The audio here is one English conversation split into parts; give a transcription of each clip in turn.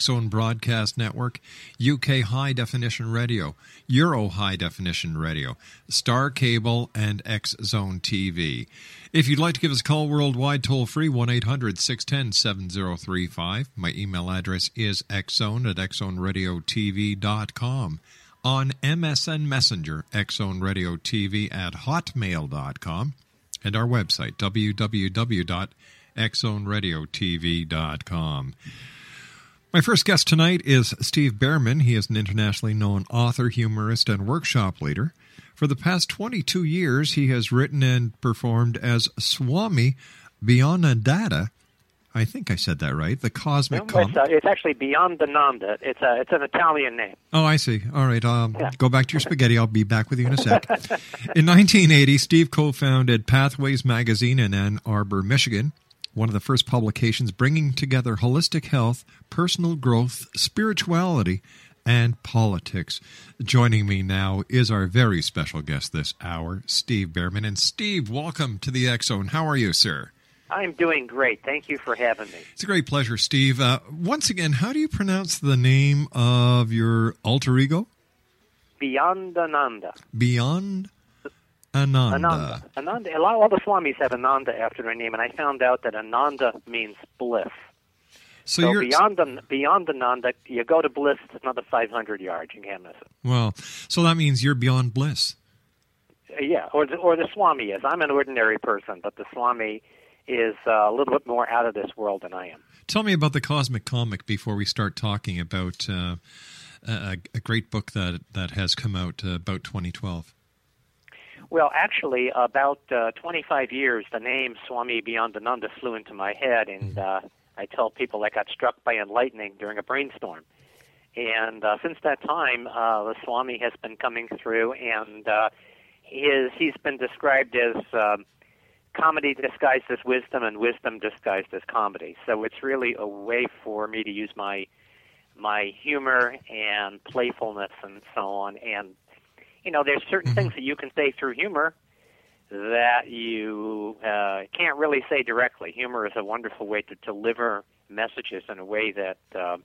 Zone Broadcast Network, UK High Definition Radio, Euro High Definition Radio, Star Cable, and X Zone TV. If you'd like to give us a call worldwide, toll free 1 800 610 7035. My email address is xzone at xzoneradiotv.com. On MSN Messenger, xzoneradiotv at hotmail.com. And our website, www.xzoneradiotv.com. My first guest tonight is Steve Bhaerman. He is an internationally known author, humorist, and workshop leader. For the past 22 years, he has written and performed as Swami Beyondananda. I think I said that right. The cosmic. No, it's, uh, it's, actually Beyond the Nanda. It's a, it's an Italian name. Oh, I see. All right. Um, yeah. Go back to your spaghetti. I'll be back with you in a sec. in 1980, Steve co-founded Pathways Magazine in Ann Arbor, Michigan one of the first publications bringing together holistic health, personal growth, spirituality, and politics. Joining me now is our very special guest this hour, Steve Bhaerman. And Steve, welcome to the Zone. How are you, sir? I'm doing great. Thank you for having me. It's a great pleasure, Steve. Uh, once again, how do you pronounce the name of your alter ego? Beyond Ananda. Beyond Ananda. Ananda. Ananda. A lot all the Swamis have Ananda after their name, and I found out that Ananda means bliss. So, so beyond the beyond Ananda, you go to bliss. It's another 500 yards. You can't miss it. Well, so that means you're beyond bliss. Uh, yeah, or the, or the Swami is. I'm an ordinary person, but the Swami is uh, a little bit more out of this world than I am. Tell me about the Cosmic Comic before we start talking about uh, a, a, great book that that has come out uh, about 2012. Well, actually, about uh, 25 years, the name Swami Beyondananda flew into my head, and uh, I tell people I got struck by enlightening during a brainstorm. And uh, since that time, uh, the Swami has been coming through, and uh, his, he's been described as uh, comedy disguised as wisdom, and wisdom disguised as comedy. So it's really a way for me to use my my humor and playfulness and so on, and you know, there's certain things that you can say through humor that you uh, can't really say directly. Humor is a wonderful way to deliver messages in a way that uh,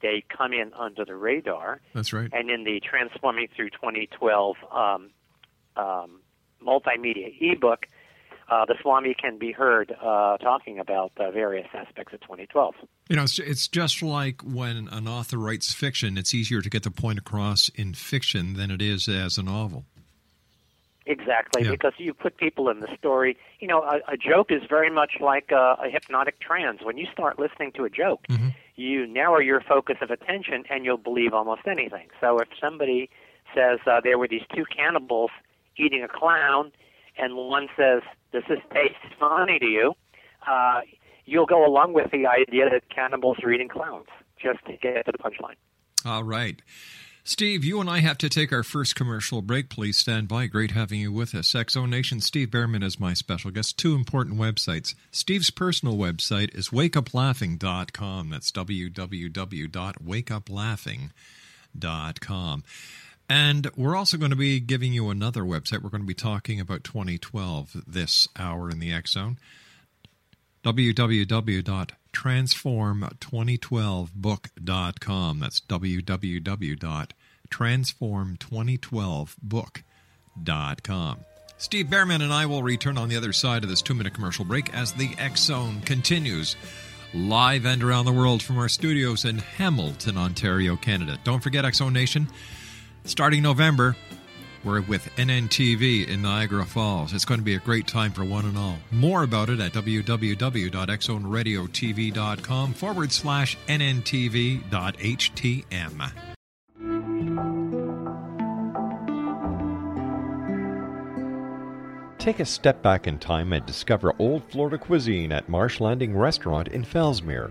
they come in under the radar. That's right. And in the Transforming Through 2012 um, um, multimedia ebook, uh, the Swami can be heard uh, talking about uh, various aspects of 2012. You know, it's, it's just like when an author writes fiction, it's easier to get the point across in fiction than it is as a novel. Exactly, Yeah. because you put people in the story. You know, a, a joke is very much like a, a hypnotic trance. When you start listening to a joke, Mhm. you narrow your focus of attention and you'll believe almost anything. So if somebody says uh, there were these two cannibals eating a clown, and one says, "Does this is taste funny to you?" Uh, you'll go along with the idea that cannibals are eating clowns just to get to the punchline. All right. Steve, you and I have to take our first commercial break. Please stand by. Great having you with us. X Zone Nation, Steve Bhaerman is my special guest. Two important websites. Steve's personal website is wakeuplaughing.com. That's www.wakeuplaughing.com. And we're also going to be giving you another website. We're going to be talking about 2012 this hour in the X Zone. www.transform2012book.com. That's www.transform2012book.com. Steve Bhaerman and I will return on the other side of this two minute commercial break as the X Zone continues live and around the world from our studios in Hamilton, Ontario, Canada. Don't forget X Zone Nation, starting November, we're with NNTV in Niagara Falls. It's going to be a great time for one and all. More about it at www.xzoneradiotv.com forward slash NNTV.htm. Take a step back in time and discover old Florida cuisine at Marsh Landing Restaurant in Fellsmere.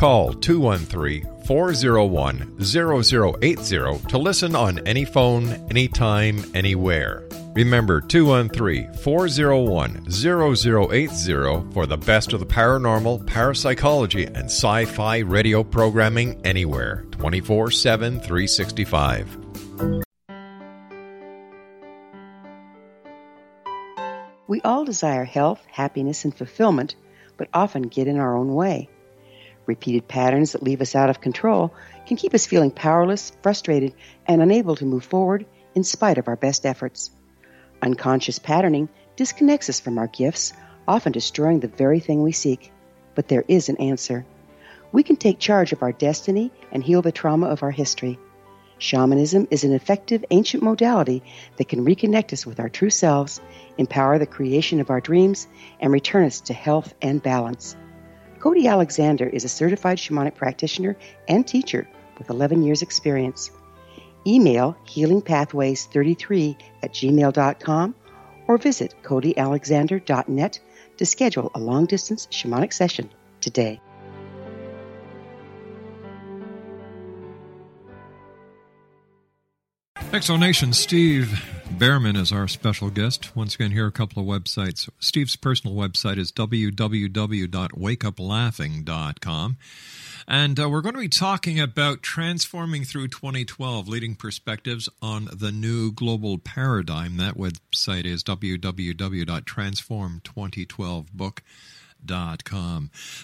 Call 213 401 0080 to listen on any phone, anytime, anywhere. Remember 213 401 0080 for the best of the paranormal, parapsychology, and sci fi radio programming anywhere 24 7 365. We all desire health, happiness, and fulfillment, but often get in our own way. Repeated patterns that leave us out of control can keep us feeling powerless, frustrated, and unable to move forward in spite of our best efforts. Unconscious patterning disconnects us from our gifts, often destroying the very thing we seek. But there is an answer. We can take charge of our destiny and heal the trauma of our history. Shamanism is an effective ancient modality that can reconnect us with our true selves, empower the creation of our dreams, and return us to health and balance. Cody Alexander is a certified shamanic practitioner and teacher with 11 years' experience. Email healingpathways33 at gmail.com or visit codyalexander.net to schedule a long distance shamanic session today. X Zone Nation Steve Bhaerman is our special guest. Once again, here are a couple of websites. Steve's personal website is www.wakeuplaughing.com. And uh, we're going to be talking about transforming through 2012, leading perspectives on the new global paradigm. That website is www.transform2012book.com.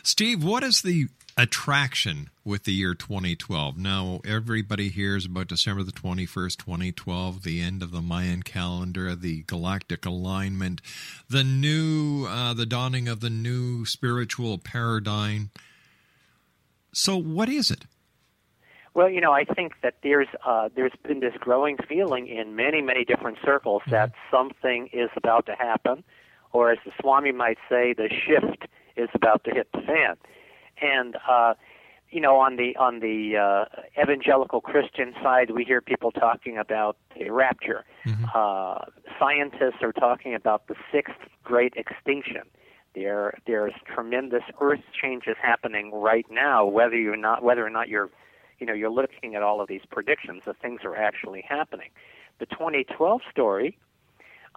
Steve, what is the attraction with the year 2012. Now, everybody hears about December the 21st, 2012, the end of the Mayan calendar, the galactic alignment, the new, uh, the dawning of the new spiritual paradigm. So, what is it? Well, you know, I think that there's uh, there's been this growing feeling in many many different circles mm-hmm. that something is about to happen, or as the Swami might say, the shift is about to hit the fan and uh, you know, on the on the uh, evangelical Christian side, we hear people talking about a rapture. Mm-hmm. Uh, scientists are talking about the sixth great extinction. There, there's tremendous earth changes happening right now. Whether you're not, whether or not you're, you know, you're looking at all of these predictions, the things are actually happening. The 2012 story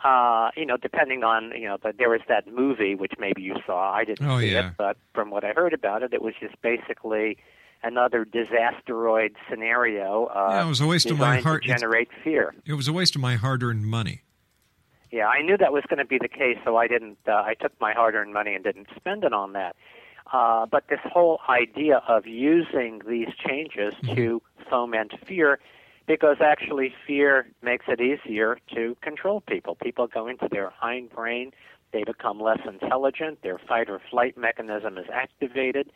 uh, you know, depending on, you know, but there was that movie which maybe you saw. I didn't oh, see yeah. it, but from what I heard about it, it was just basically another disasteroid scenario. Uh, Yeah, it was a waste of my heart- generate fear. It was a waste of my hard-earned money. Yeah, I knew that was going to be the case, so I didn't. Uh, I took my hard-earned money and didn't spend it on that. Uh, but this whole idea of using these changes to foment fear, because actually fear makes it easier to control people. People go into their hindbrain, they become less intelligent, their fight or flight mechanism is activated,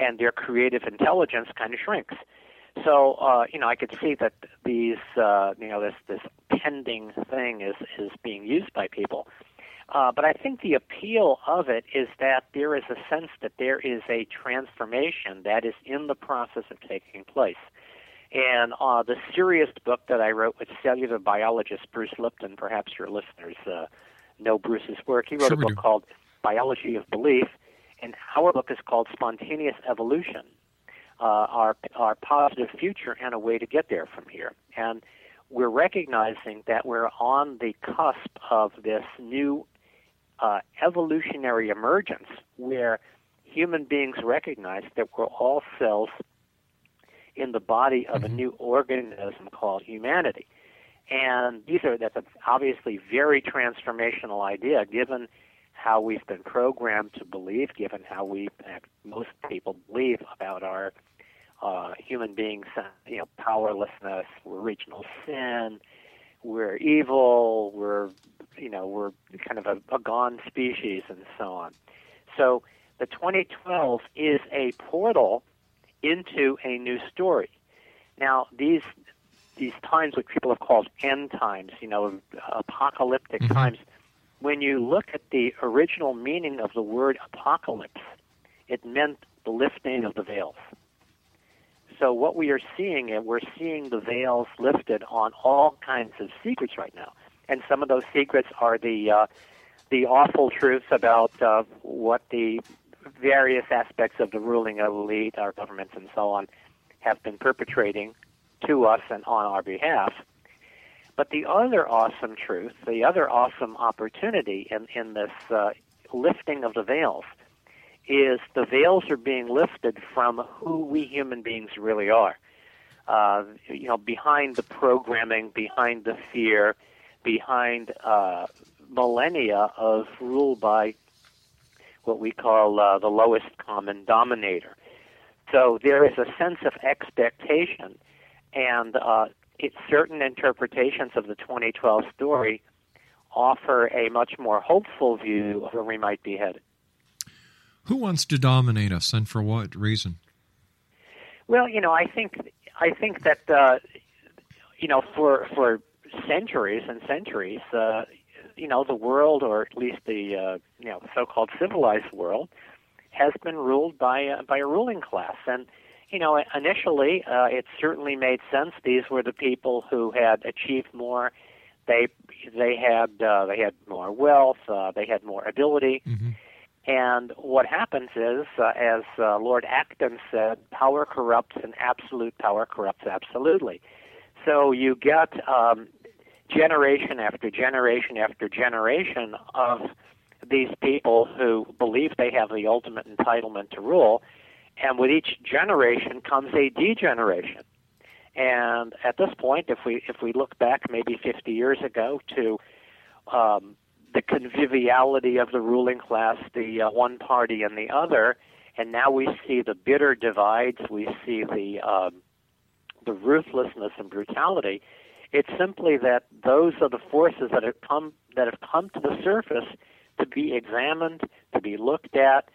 and their creative intelligence kind of shrinks. So uh, you know, I could see that these uh, you know this this pending thing is is being used by people. Uh, but I think the appeal of it is that there is a sense that there is a transformation that is in the process of taking place. And uh, the serious book that I wrote with cellular biologist Bruce Lipton, perhaps your listeners uh, know Bruce's work. He wrote Sure a book do. called Biology of Belief, and our book is called Spontaneous Evolution uh, our our positive future and a way to get there from here. And we're recognizing that we're on the cusp of this new uh, evolutionary emergence where human beings recognize that we're all cells in the body of a new organism called humanity. And these are that's obviously very transformational idea given how we've been programmed to believe, given how we most people believe about our uh, human beings, uh, you know, powerlessness, we're original sin, we're evil, we're, you know, we're kind of a, a gone species, and so on. So the 2012 is a portal into a new story. Now these these times, which people have called end times, you know, apocalyptic times. When you look at the original meaning of the word apocalypse, it meant the lifting of the veils. So what we are seeing, and we're seeing the veils lifted on all kinds of secrets right now, and some of those secrets are the uh, the awful truths about uh, what the various aspects of the ruling elite, our governments, and so on, have been perpetrating to us and on our behalf. But the other awesome truth, the other awesome opportunity in, in this uh, lifting of the veils, is the veils are being lifted from who we human beings really are. Uh, you know, behind the programming, behind the fear, behind uh, millennia of rule by what we call uh, the lowest common dominator. So there is a sense of expectation, and uh, it, certain interpretations of the 2012 story offer a much more hopeful view of where we might be headed. Who wants to dominate us, and for what reason? Well, you know, I think I think that uh, you know for for centuries and centuries, uh, you know, the world, or at least the uh, you know so-called civilized world, has been ruled by uh, by a ruling class, and you know, initially uh, it certainly made sense. These were the people who had achieved more. They they had uh, they had more wealth. Uh, they had more ability. And what happens is, uh, as uh, Lord Acton said, power corrupts and absolute power corrupts absolutely. So you get um, generation after generation after generation of these people who believe they have the ultimate entitlement to rule, and with each generation comes a degeneration. And at this point, if we if we look back maybe 50 years ago to um, the conviviality of the ruling class, the uh, one party and the other, and now we see the bitter divides. We see the um, the ruthlessness and brutality. It's simply that those are the forces that have come that have come to the surface to be examined, to be looked at,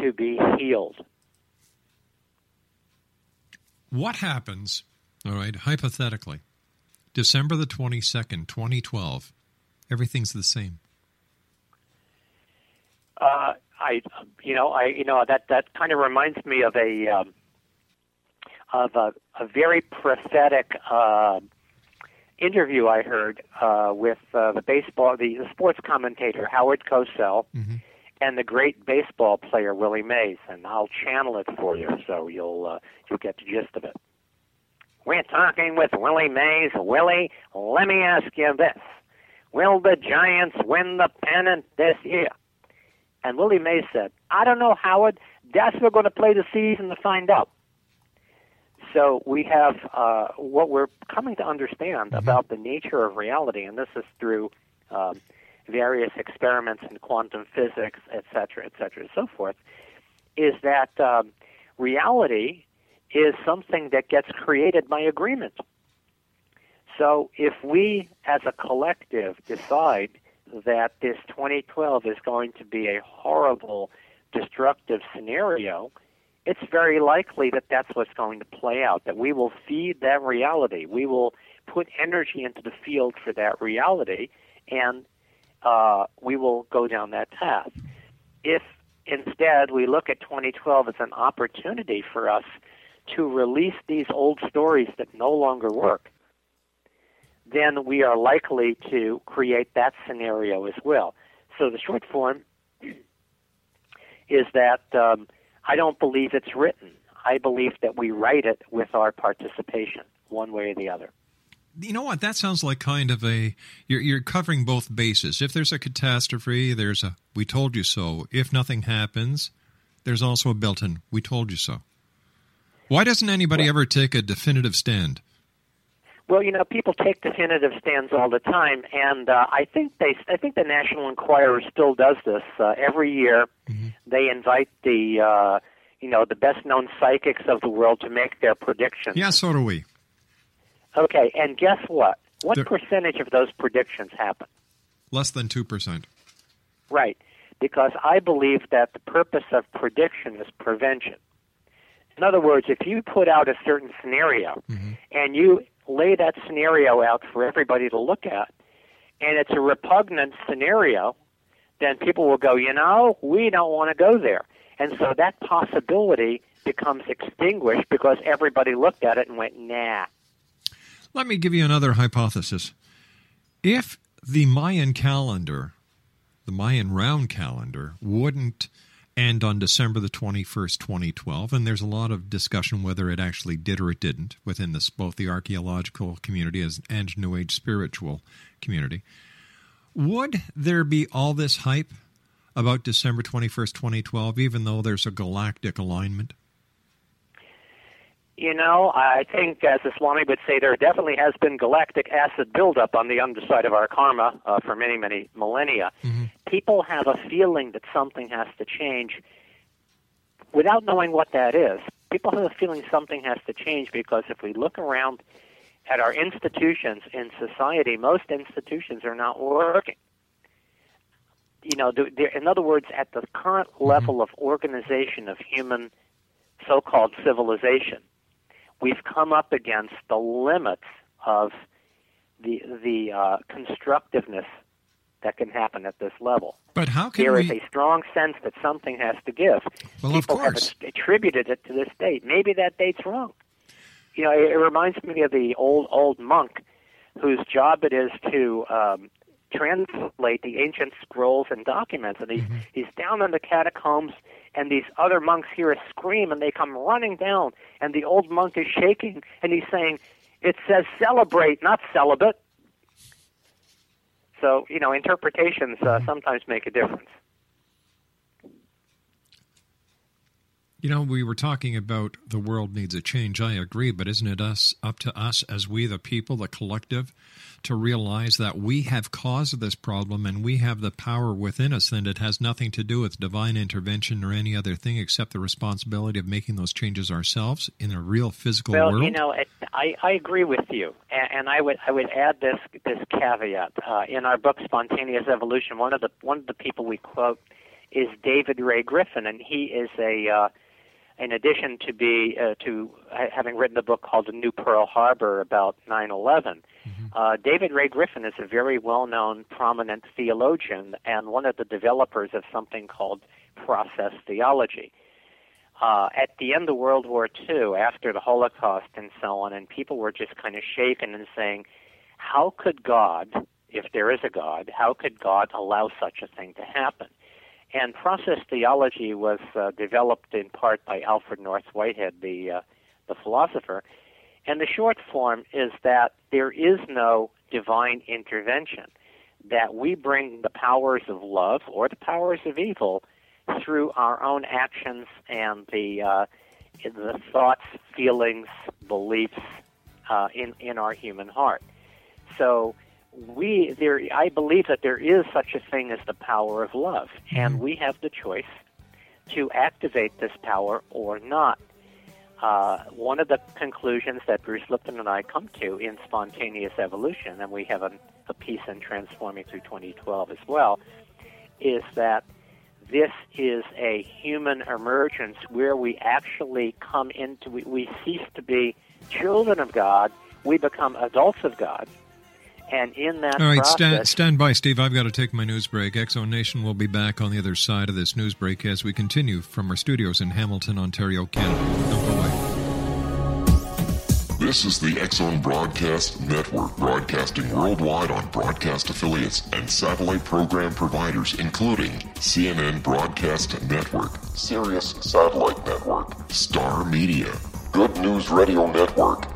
to be healed. What happens, all right, hypothetically, December the 22nd, 2012, everything's the same. Uh, I, you know, I, you know, that that kind of reminds me of a um, of a, a very prophetic uh, interview I heard uh, with uh, the baseball, the, the sports commentator Howard Cosell, and the great baseball player Willie Mays, and I'll channel it for you so you'll uh, you'll get the gist of it. We're talking with Willie Mays. Willie, let me ask you this: Will the Giants win the pennant this year? And Willie Mays said, I don't know, Howard. That's we're going to play the season to find out. So we have uh, what we're coming to understand about the nature of reality, and this is through um, various experiments in quantum physics, et cetera, et cetera, and so forth, is that um, reality is something that gets created by agreement. So if we as a collective decide that this 2012 is going to be a horrible, destructive scenario, it's very likely that that's what's going to play out, that we will feed that reality. We will put energy into the field for that reality, and uh, we will go down that path. If instead we look at 2012 as an opportunity for us to release these old stories that no longer work, then we are likely to create that scenario as well. So the short form is that um, I don't believe it's written. I believe that we write it with our participation, one way or the other. You know what? That sounds like kind of a you're you're covering both bases. If there's a catastrophe, there's a we told you so. If nothing happens, there's also a built-in we told you so. Why doesn't anybody Well- ever take a definitive stand? Well, you know, people take definitive stands all the time, and uh, I think they, I think the National Enquirer still does this uh, every year. They invite the, uh, you know, the best-known psychics of the world to make their predictions. Yeah, so do we. Okay, and guess what? What There- percentage of those predictions happen? Less than 2%. Right, because I believe that the purpose of prediction is prevention. In other words, if you put out a certain scenario and you lay that scenario out for everybody to look at, and it's a repugnant scenario, then people will go, you know, we don't want to go there. And so that possibility becomes extinguished because everybody looked at it and went, nah. Let me give you another hypothesis. If the Mayan calendar, the Mayan round calendar, wouldn't end on December the 21st, 2012, and there's a lot of discussion whether it actually did or it didn't within this, both the archaeological community and New Age spiritual community, would there be all this hype about December 21st, 2012, even though there's a galactic alignment? You know, I think, as the Swami would say, there definitely has been galactic acid buildup on the underside of our karma uh, for many, many millennia. People have a feeling that something has to change without knowing what that is. People have a feeling something has to change because if we look around at our institutions in society, most institutions are not working. You know, in other words, at the current level of organization of human so-called civilization, we've come up against the limits of the the uh, constructiveness that can happen at this level. But how can There we. is a strong sense that something has to give. Well, of People have course. att- attributed it to this date. Maybe that date's wrong. You know, it, it reminds me of the old old monk whose job it is to um, translate the ancient scrolls and documents, and he's Mm-hmm. he's down in the catacombs, and these other monks hear a scream, and they come running down, and the old monk is shaking, and he's saying, "It says celebrate, not celibate." So you know, interpretations uh, Mm-hmm. sometimes make a difference. You know, we were talking about the world needs a change. I agree, but isn't it us up to us as we the people, the collective, to realize that we have caused this problem and we have the power within us and it has nothing to do with divine intervention or any other thing except the responsibility of making those changes ourselves in a real physical Well, world? you know, I, I agree with you, and, and I would I would add this this caveat uh, in our book Spontaneous Evolution. One of the one of the people we quote is David Ray Griffin, and he is a uh, in addition to be uh, to having written a book called The New Pearl Harbor about 9/11. Uh, David Ray Griffin is a very well-known, prominent theologian and one of the developers of something called process theology uh, at the end of World War II, after the Holocaust and so on, and people were just kind of shaken and saying, how could God, if there is a God, how could God allow such a thing to happen? And process theology was uh, developed in part by Alfred North Whitehead, the uh, the philosopher. And the short form is that there is no divine intervention. That we bring the powers of love or the powers of evil through our own actions and the uh, the thoughts, feelings, beliefs uh, in in our human heart. So we there I believe that there is such a thing as the power of love, and we have the choice to activate this power or not. Uh, one of the conclusions that Bruce Lipton and I come to in spontaneous evolution, and we have a, a piece in Transforming Through 2012 as well, is that this is a human emergence where we actually come into, we, we cease to be children of God, we become adults of God. And in that All right, process, stand, stand by, Steve. I've got to take my news break. X Zone Nation will be back on the other side of this news break as we continue from our studios in Hamilton, Ontario, Canada. Don't go away. This is the X Zone Broadcast Network, broadcasting worldwide on broadcast affiliates and satellite program providers, including CNN Broadcast Network, Sirius Satellite Network, Star Media, Good News Radio Network,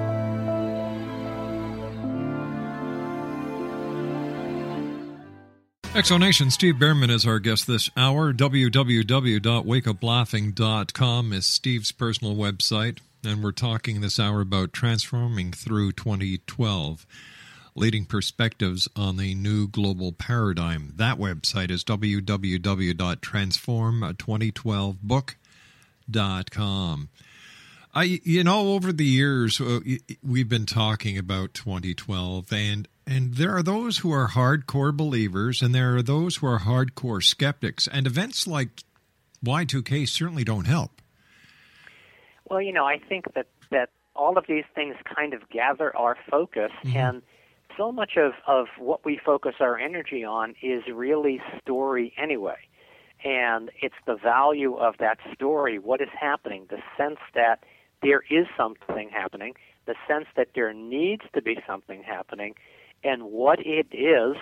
X Zone Nation, Steve Bhaerman is our guest this hour. www.wakeuplaughing.com is Steve's personal website, and we're talking this hour about transforming through 2012, leading perspectives on the new global paradigm. That website is www.transform2012book.com. I, you know, over the years, uh, we've been talking about 2012, and and there are those who are hardcore believers, and there are those who are hardcore skeptics. And events like Y2K certainly don't help. Well, you know, I think that that all of these things kind of gather our focus, Mm-hmm. and so much of of what we focus our energy on is really story anyway. And it's the value of that story, what is happening, the sense that there is something happening, the sense that there needs to be something happening, and what it is.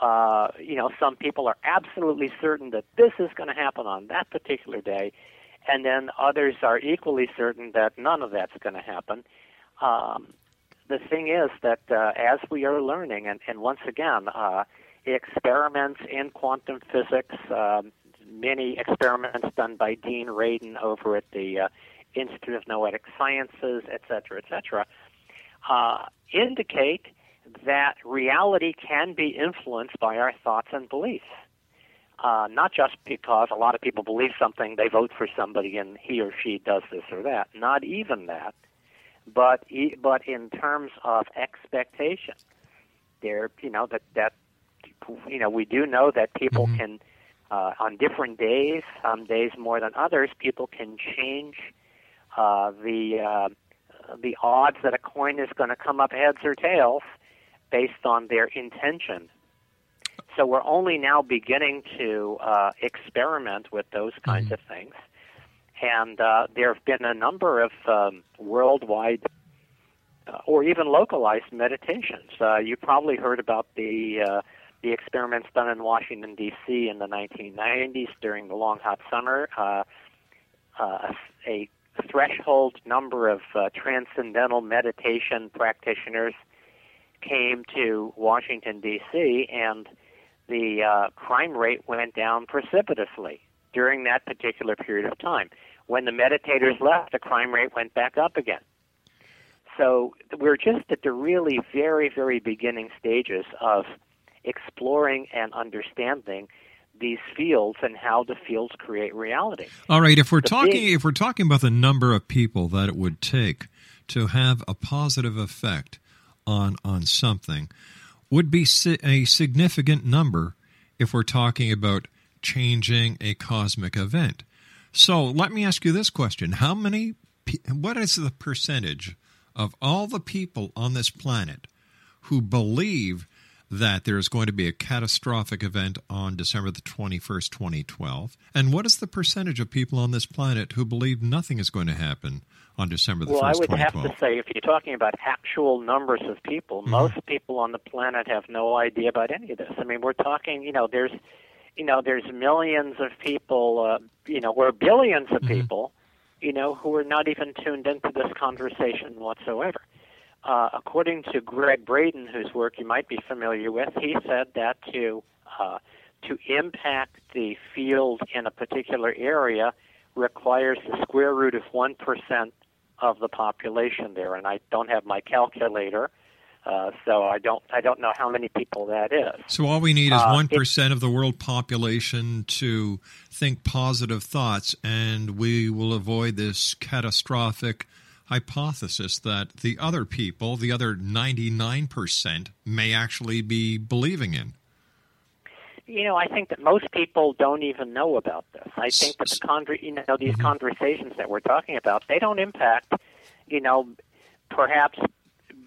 Uh, you know, some people are absolutely certain that this is going to happen on that particular day, and then others are equally certain that none of that's going to happen. Um, the thing is that uh, as we are learning, and, and once again, uh, experiments in quantum physics, um, many experiments done by Dean Radin over at the uh, Institute of Noetic Sciences, et cetera, et cetera, uh, indicate that reality can be influenced by our thoughts and beliefs. Uh, not just because a lot of people believe something, they vote for somebody and he or she does this or that. Not even that, but e- but in terms of expectation, there you know that that you know, we do know that people can, uh, on different days, some days more than others, people can change uh, the uh, the odds that a coin is going to come up heads or tails based on their intention. So we're only now beginning to uh, experiment with those kinds of things, and uh, there have been a number of um, worldwide uh, or even localized meditations. Uh, you probably heard about the uh, the experiments done in Washington D.C. in the 1990s during the long hot summer. Uh, uh, a threshold number of uh, transcendental meditation practitioners came to Washington D.C. and the uh, crime rate went down precipitously during that particular period of time. When the meditators left, the crime rate went back up again. So we're just at the really very, very beginning stages of exploring and understanding these fields and how the fields create reality. All right, if we're The talking big- if we're talking about the number of people that it would take to have a positive effect on on something would be a significant number if we're talking about changing a cosmic event. So, let me ask you this question. How many what is the percentage of all the people on this planet who believe that there is going to be a catastrophic event on December the 21st, 2012? And what is the percentage of people on this planet who believe nothing is going to happen on December the well, 1st, I would 2012? have to say, if you're talking about actual numbers of people, Mm-hmm. most people on the planet have no idea about any of this. I mean, we're talking, you know, there's, you know, there's millions of people, uh, you know, or billions Mm-hmm. of people, you know, who are not even tuned into this conversation whatsoever. Uh, according to Gregg Braden, whose work you might be familiar with, he said that to uh, to impact the field in a particular area requires the square root of one percent of the population there, and I don't have my calculator, uh, so I don't I don't know how many people that is. So all we need is Uh, one it- of the world population to think positive thoughts, and we will avoid this catastrophic hypothesis that the other people, the other ninety nine percent, may actually be believing in. You know, I think that most people don't even know about this. I think that the conver- you know these mm-hmm. conversations that we're talking about, they don't impact, you know, perhaps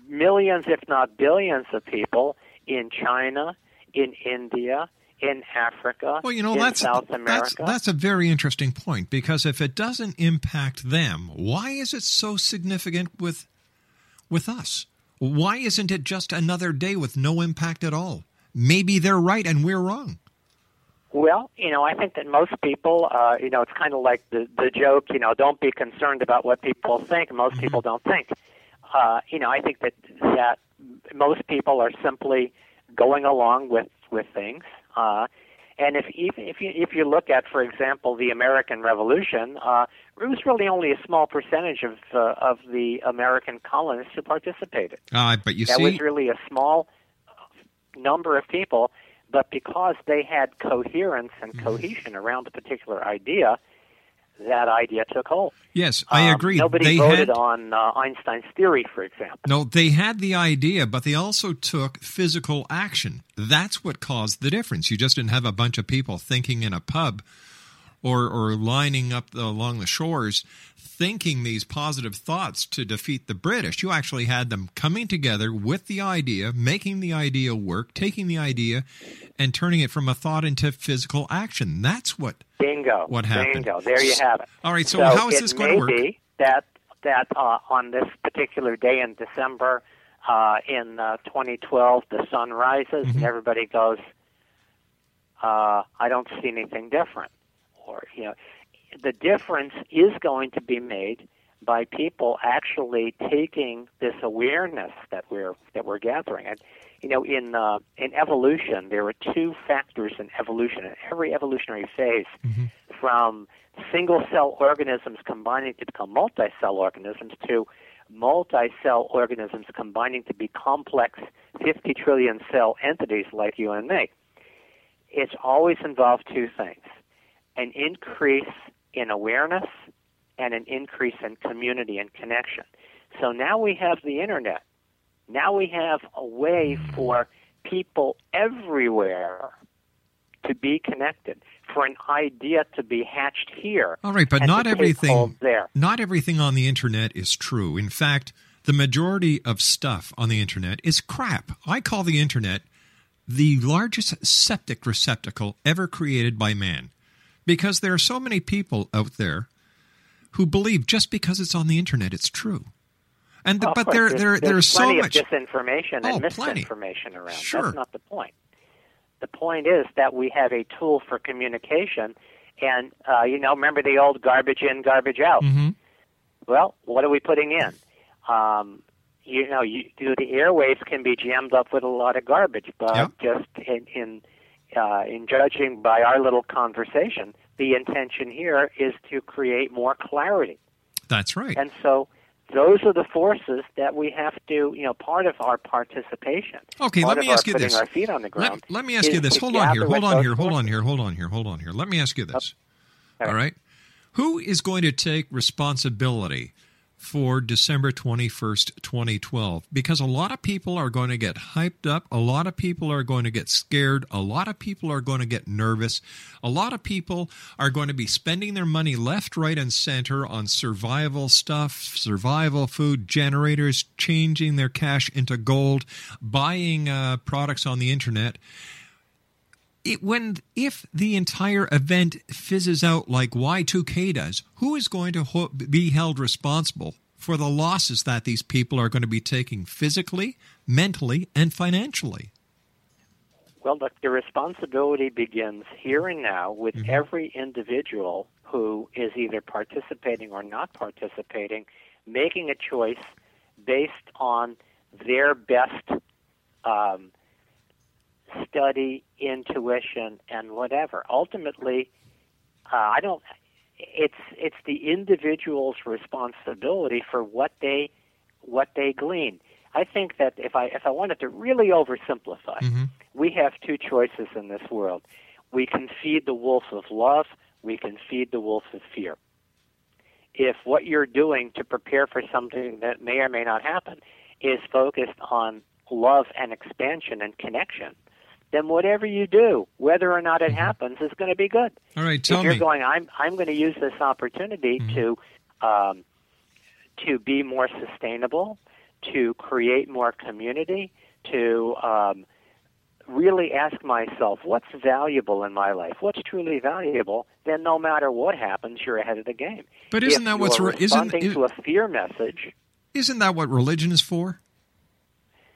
millions, if not billions, of people in China, in India, in Africa, Well, you know that's South that's that's a very interesting point because if it doesn't impact them, why is it so significant with with us? Why isn't it just another day with no impact at all? Maybe they're right and we're wrong. Well, you know, I think that most people, uh, you know, it's kind of like the the joke, you know, don't be concerned about what people think. Most people don't think. Uh, you know, I think that that most people are simply going along with with things. Uh, and if even if you if you look at, for example, the American Revolution, uh, it was really only a small percentage of uh, of the American colonists who participated. Uh, but you that see, that was really a small number of people, but because they had coherence and Mm-hmm. cohesion around a particular idea, that idea took hold. yes, I Um, agree. Nobody they voted had on uh, Einstein's theory, for example. no, they had the idea, but they also took physical action. That's what caused the difference. You just didn't have a bunch of people thinking in a pub or or lining up along the shores thinking these positive thoughts to defeat the British. You actually had them coming together with the idea, making the idea work, taking the idea and turning it from a thought into physical action. That's what Bingo. What happened? Bingo. There you have it. All right, so how is this going to work? Be that that uh, on this particular day in December uh, in uh, 2012, the sun rises Mm-hmm. and everybody goes, uh, "I don't see anything different," or you know, the difference is going to be made by people actually taking this awareness that we're that we're gathering. And you know, in uh, in evolution, there are two factors in evolution. In every evolutionary phase, from single cell organisms combining to become multi cell organisms to multi cell organisms combining to be complex 50 trillion cell entities like you and me. It's always involved two things an increase in awareness and an increase in community and connection. So now we have the internet. Now we have a way for people everywhere to be connected, for an idea to be hatched here. All right, but not everything there. not everything on the internet is true. In fact, the majority of stuff on the internet is crap. I call the internet the largest septic receptacle ever created by man because there are so many people out there who believe just because it's on the internet it's true. And Of but there there's, there there's there's so much disinformation Oh, and plenty. misinformation around. Sure. That's not the point. The point is that we have a tool for communication, and uh, you know, remember the old garbage in, garbage out. Mhm. Well, what are we putting in? Um, you know, you, the airwaves can be jammed up with a lot of garbage, but Yeah. just in in, uh, in judging by our little conversation, the intention here is to create more clarity. That's right. And so those are the forces that we have to, you know, part of our participation. Okay, let me ask you this. our feet on the ground. Let, let me ask you this. Hold on here. Hold on here. Hold on here. Hold on here. Hold on here. Let me ask you this. All All right. Who is going to take responsibility for December 21st, 2012? Because a lot of people are going to get hyped up. A lot of people are going to get scared. A lot of people are going to get nervous. A lot of people are going to be spending their money left, right, and center on survival stuff, survival food generators, changing their cash into gold, buying uh, products on the internet it, when if the entire event fizzes out like Y2K does, who is going to ho- be held responsible for the losses that these people are going to be taking physically, mentally, and financially? Well, look, the responsibility begins here and now with Mm-hmm. every individual who is either participating or not participating, making a choice based on their best um, study, intuition, and whatever. Ultimately, uh, I don't. It's it's the individual's responsibility for what they what they glean. I think that if I if I wanted to really oversimplify, we have two choices in this world. We can feed the wolf of love. We can feed the wolf of fear. If what you're doing to prepare for something that may or may not happen is focused on love and expansion and connection, then whatever you do, whether or not it happens, is going to be good. All right, tell if you're me. going, I'm I'm going to use this opportunity to um, to be more sustainable, to create more community, to um, really ask myself what's valuable in my life, what's truly valuable. Then no matter what happens, you're ahead of the game. But isn't if that what's re- isn't- responding to a fear message? Isn't that what religion is for?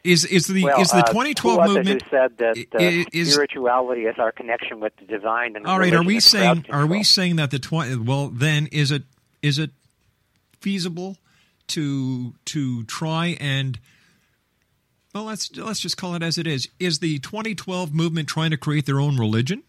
Is is the well, is the uh, 2012 who movement? who said that uh, is- spirituality is our connection with the divine? And All right, are we saying are we saying that the twenty? Well, then is it is it feasible to to try and well let's let's just call it as it is. Is the 2012 movement trying to create their own religion?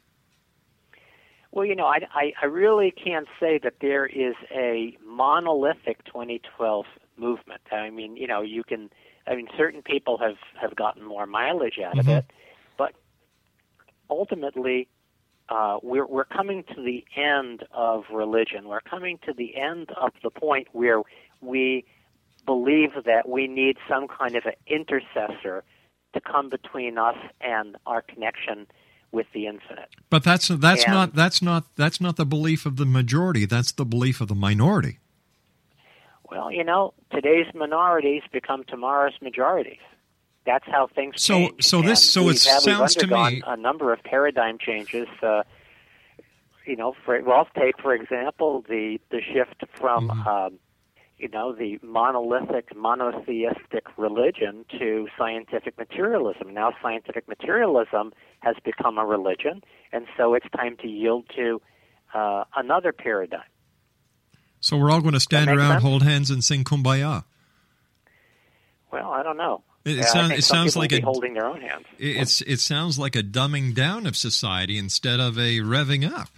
Well, you know, I, I, I really can't say that there is a monolithic 2012 movement. I mean, you know, you can. I mean, certain people have have gotten more mileage out of Mhm. it, but ultimately, uh, we're we're coming to the end of religion. We're coming to the end of the point where we believe that we need some kind of an intercessor to come between us and our connection with the infinite. But that's that's And- not that's not that's not the belief of the majority. That's the belief of the minority. Well, you know, today's minorities become tomorrow's majorities. That's how things So- change. so this- And so it we've, had- we've sounds to me- a number of paradigm changes. Uh, you know, for well, take for example the the shift from Mm-hmm. um, you know the monolithic monotheistic religion to scientific materialism. Now, scientific materialism has become a religion, and so it's time to yield to uh, another paradigm. So we're all going to stand around, sense? hold hands, and sing "Kumbaya." Well, I don't know. It- Yeah, think it sounds like a- holding their own hands. It- It's it sounds like a dumbing down of society instead of a revving up.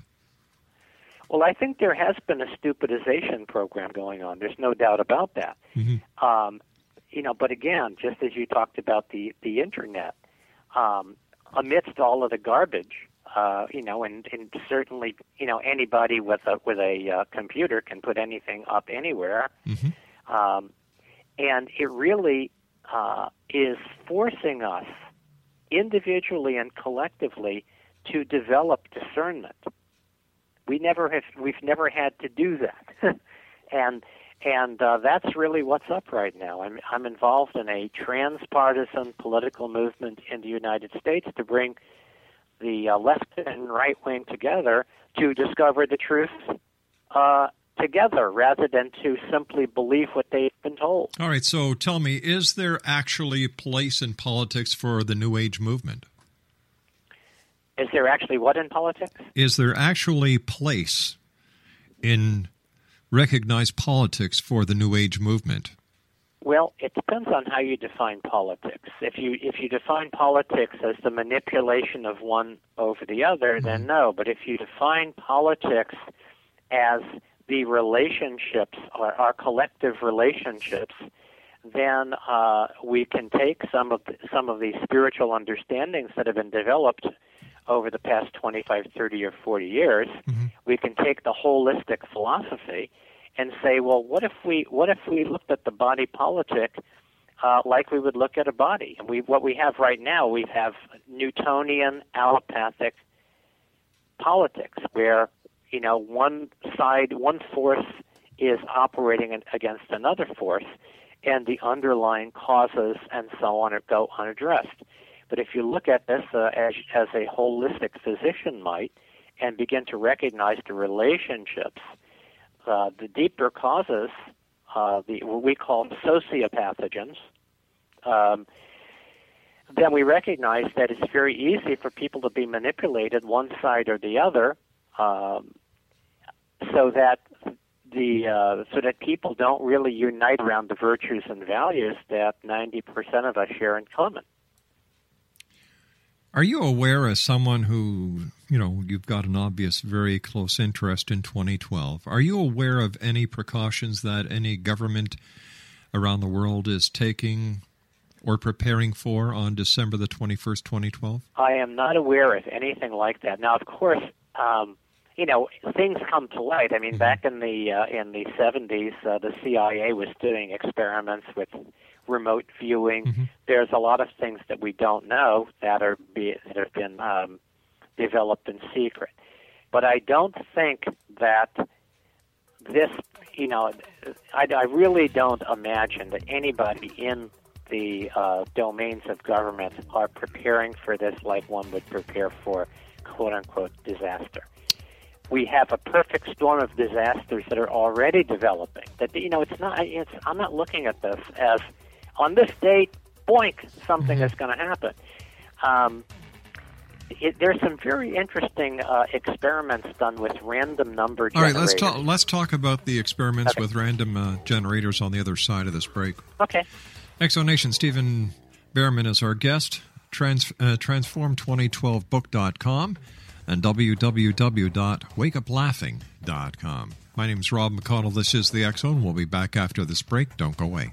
Well, I think there has been a stupidization program going on. There's no doubt about that. Um, you know, but again, just as you talked about the the internet, um, amidst all of the garbage, uh, you know, and, and certainly, you know, anybody with a with a uh, computer can put anything up anywhere, um, and it really uh, is forcing us individually and collectively to develop discernment. We never have we've never had to do that. and and uh, that's really what's up right now. I'm I'm involved in a transpartisan political movement in the United States to bring the uh, left and right wing together to discover the truth uh, together rather than to simply believe what they've been told. All right, so tell me, is there actually a place in politics for the New Age movement? Is there actually what in politics? Is there actually place in recognized politics for the New Age movement? Well, it depends on how you define politics. If you if you define politics as the manipulation of one over the other, mm-hmm. then no. But if you define politics as the relationships, or our collective relationships, then uh, we can take some of the, some of these spiritual understandings that have been developed over the past 25, 30, or 40 years. Mm-hmm. We can take the holistic philosophy and say, well, what if we what if we looked at the body politic uh, like we would look at a body? And we what we have right now, we have Newtonian allopathic politics, where you know one side, one force is operating against another force, and the underlying causes and so on go unaddressed. But if you look at this uh, as, as a holistic physician might, and begin to recognize the relationships uh, the deeper causes, uh, the what we call sociopathogens, um, then we recognize that it's very easy for people to be manipulated one side or the other, um, so that the uh, so that people don't really unite around the virtues and values that 90% of us share in common. Are you aware as someone who, you know, you've got an obvious very close interest in 2012, are you aware of any precautions that any government around the world is taking or preparing for on December the 21st, 2012? I am not aware of anything like that. Now, of course, um, you know, things come to light. I mean, mm-hmm. back in the uh, in the 70s, uh, the CIA was doing experiments with remote viewing. Mm-hmm. There's a lot of things that we don't know that are be, that have been um, developed in secret. But I don't think that this, you know, I, I really don't imagine that anybody in the uh, domains of government are preparing for this like one would prepare for quote unquote disaster. We have a perfect storm of disasters that are already developing. That you know, it's not. It's, I'm not looking at this as on this date, boink, something mm-hmm. is going to happen. Um, it, there's some very interesting uh, experiments done with random number generators. All right, let's talk. Let's talk about the experiments okay. with random uh, generators on the other side of this break. Okay. X Zone Nation Stephen Bhaerman is our guest. Trans, uh, Transform2012book.com and www.wakeuplaughing.com. My name is Rob McConnell. This is the Zone. We'll be back after this break. Don't go away.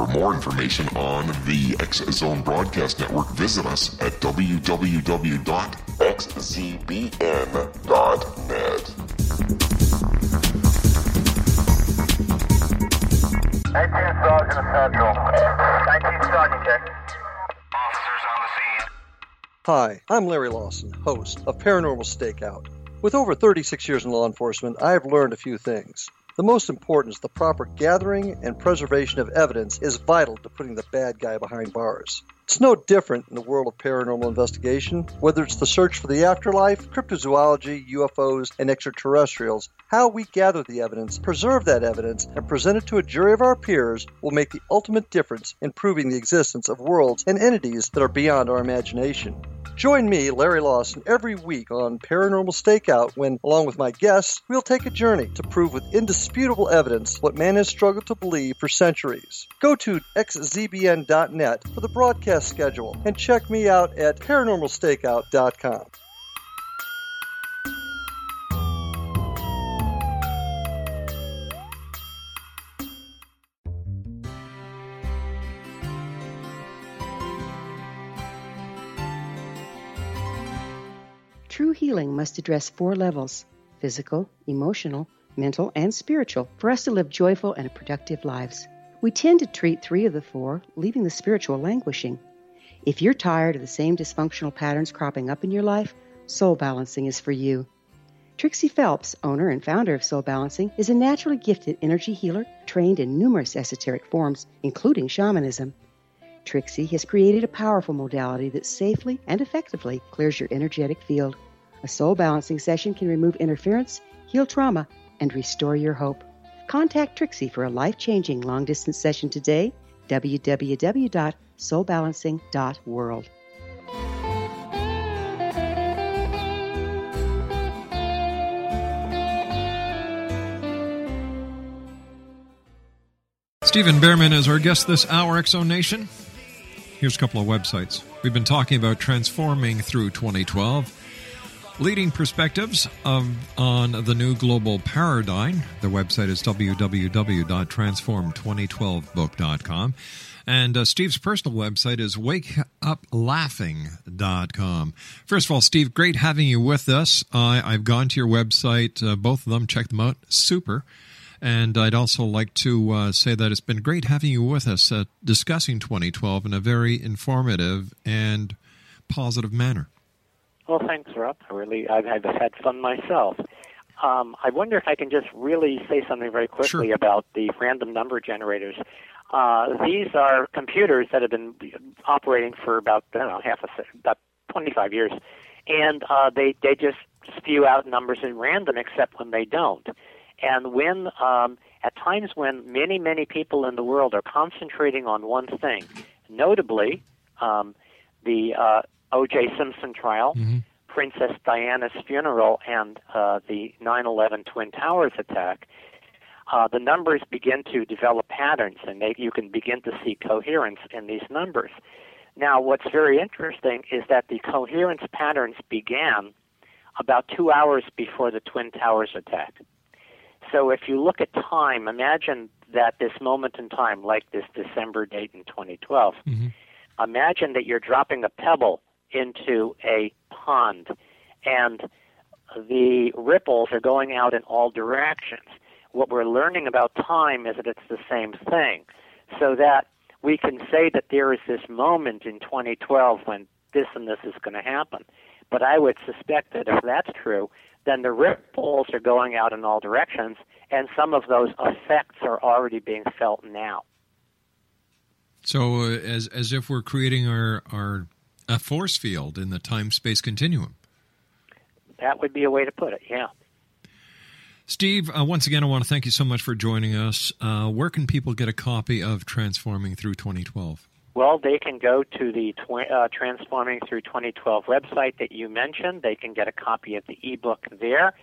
For more information on the X Zone Broadcast Network, visit us at www.xzbn.net. 19 Sergeant Central. 19 Sergeant check. Officers on the scene. Hi, I'm Larry Lawson, host of Paranormal Stakeout. With over 36 years in law enforcement, I have learned a few things. The most important is the proper gathering and preservation of evidence is vital to putting the bad guy behind bars. It's no different in the world of paranormal investigation, whether it's the search for the afterlife, cryptozoology, UFOs, and extraterrestrials. How we gather the evidence, preserve that evidence, and present it to a jury of our peers will make the ultimate difference in proving the existence of worlds and entities that are beyond our imagination. Join me, Larry Lawson, every week on Paranormal Stakeout when, along with my guests, we'll take a journey to prove with indisputable evidence what man has struggled to believe for centuries. Go to xzbn.net for the broadcast podcast schedule and check me out at paranormalstakeout.com. True healing must address four levels physical, emotional, mental, and spiritual for us to live joyful and productive lives. We tend to treat three of the four, leaving the spiritual languishing. If you're tired of the same dysfunctional patterns cropping up in your life, soul balancing is for you. Trixie Phelps, owner and founder of Soul Balancing, is a naturally gifted energy healer trained in numerous esoteric forms, including shamanism. Trixie has created a powerful modality that safely and effectively clears your energetic field. A soul balancing session can remove interference, heal trauma, and restore your hope. Contact Trixie for a life changing long distance session today. www.soulbalancing.world. Stephen Bhaerman is our guest this hour, X Zone Nation. Here's a couple of websites. We've been talking about transforming through 2012 leading perspectives of, on the new global paradigm. The website is www.transform2012book.com. And uh, Steve's personal website is wakeuplaughing.com. First of all, Steve, great having you with us. Uh, I've gone to your website, uh, both of them, check them out. Super. And I'd also like to uh, say that it's been great having you with us uh, discussing 2012 in a very informative and positive manner. Well, thanks, Rob. I really, I've, I've had fun myself. Um, I wonder if I can just really say something very quickly Sure. about the random number generators. Uh, these are computers that have been operating for about I don't know half a about 25 years, and uh, they they just spew out numbers in random, except when they don't. And when um, at times when many many people in the world are concentrating on one thing, notably um, the uh, O.J. Simpson trial, Princess Diana's funeral, and uh, the 9/11 Twin Towers attack, uh, the numbers begin to develop patterns, and they, you can begin to see coherence in these numbers. Now, what's very interesting is that the coherence patterns began about two hours before the Twin Towers attack. So, if you look at time, imagine that this moment in time, like this December date in 2012, imagine that you're dropping a pebble into a pond and the ripples are going out in all directions. What we're learning about time is that it's the same thing. So that we can say that there is this moment in 2012 when this and this is going to happen. But I would suspect that if that's true, then the ripples are going out in all directions, and some of those effects are already being felt now. So, uh, as as if we're creating our our a force field in the time space continuum. That would be a way to put it, yeah. Steve, uh, once again, I want to thank you so much for joining us. Uh, where can people get a copy of Transforming Through 2012? Well, they can go to the tw- uh, Transforming Through 2012 website that you mentioned. They can get a copy of the ebook there.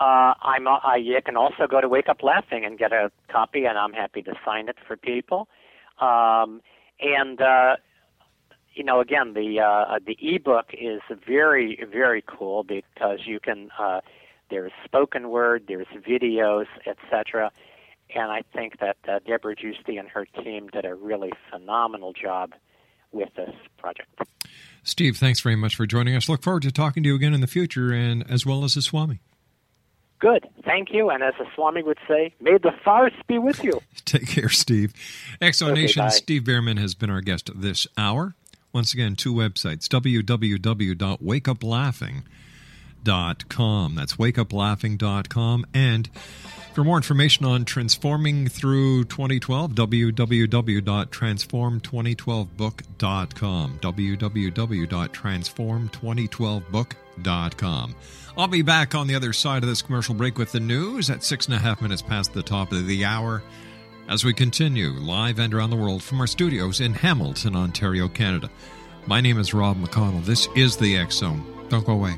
Uh, I'm, uh, I, you can also go to Wake Up Laughing and get a copy, and I'm happy to sign it for people. Um, and uh, you know, again, the uh, the ebook is very very cool because you can uh, there's spoken word, there's videos, etc. And I think that uh, Deborah Giusti and her team did a really phenomenal job with this project. Steve, thanks very much for joining us. Look forward to talking to you again in the future, and as well as the Swami. Good, thank you. And as the Swami would say, may the force be with you. Take care, Steve. Exo Okay. Steve Bhaerman has been our guest this hour. Once again, two websites www.wakeuplaughing.com. That's wakeuplaughing.com. And for more information on transforming through 2012, www.transform2012book.com. www.transform2012book.com. I'll be back on the other side of this commercial break with the news at six and a half minutes past the top of the hour as we continue live and around the world from our studios in Hamilton, Ontario, Canada. My name is Rob McConnell. This is the X Zone. Don't go away.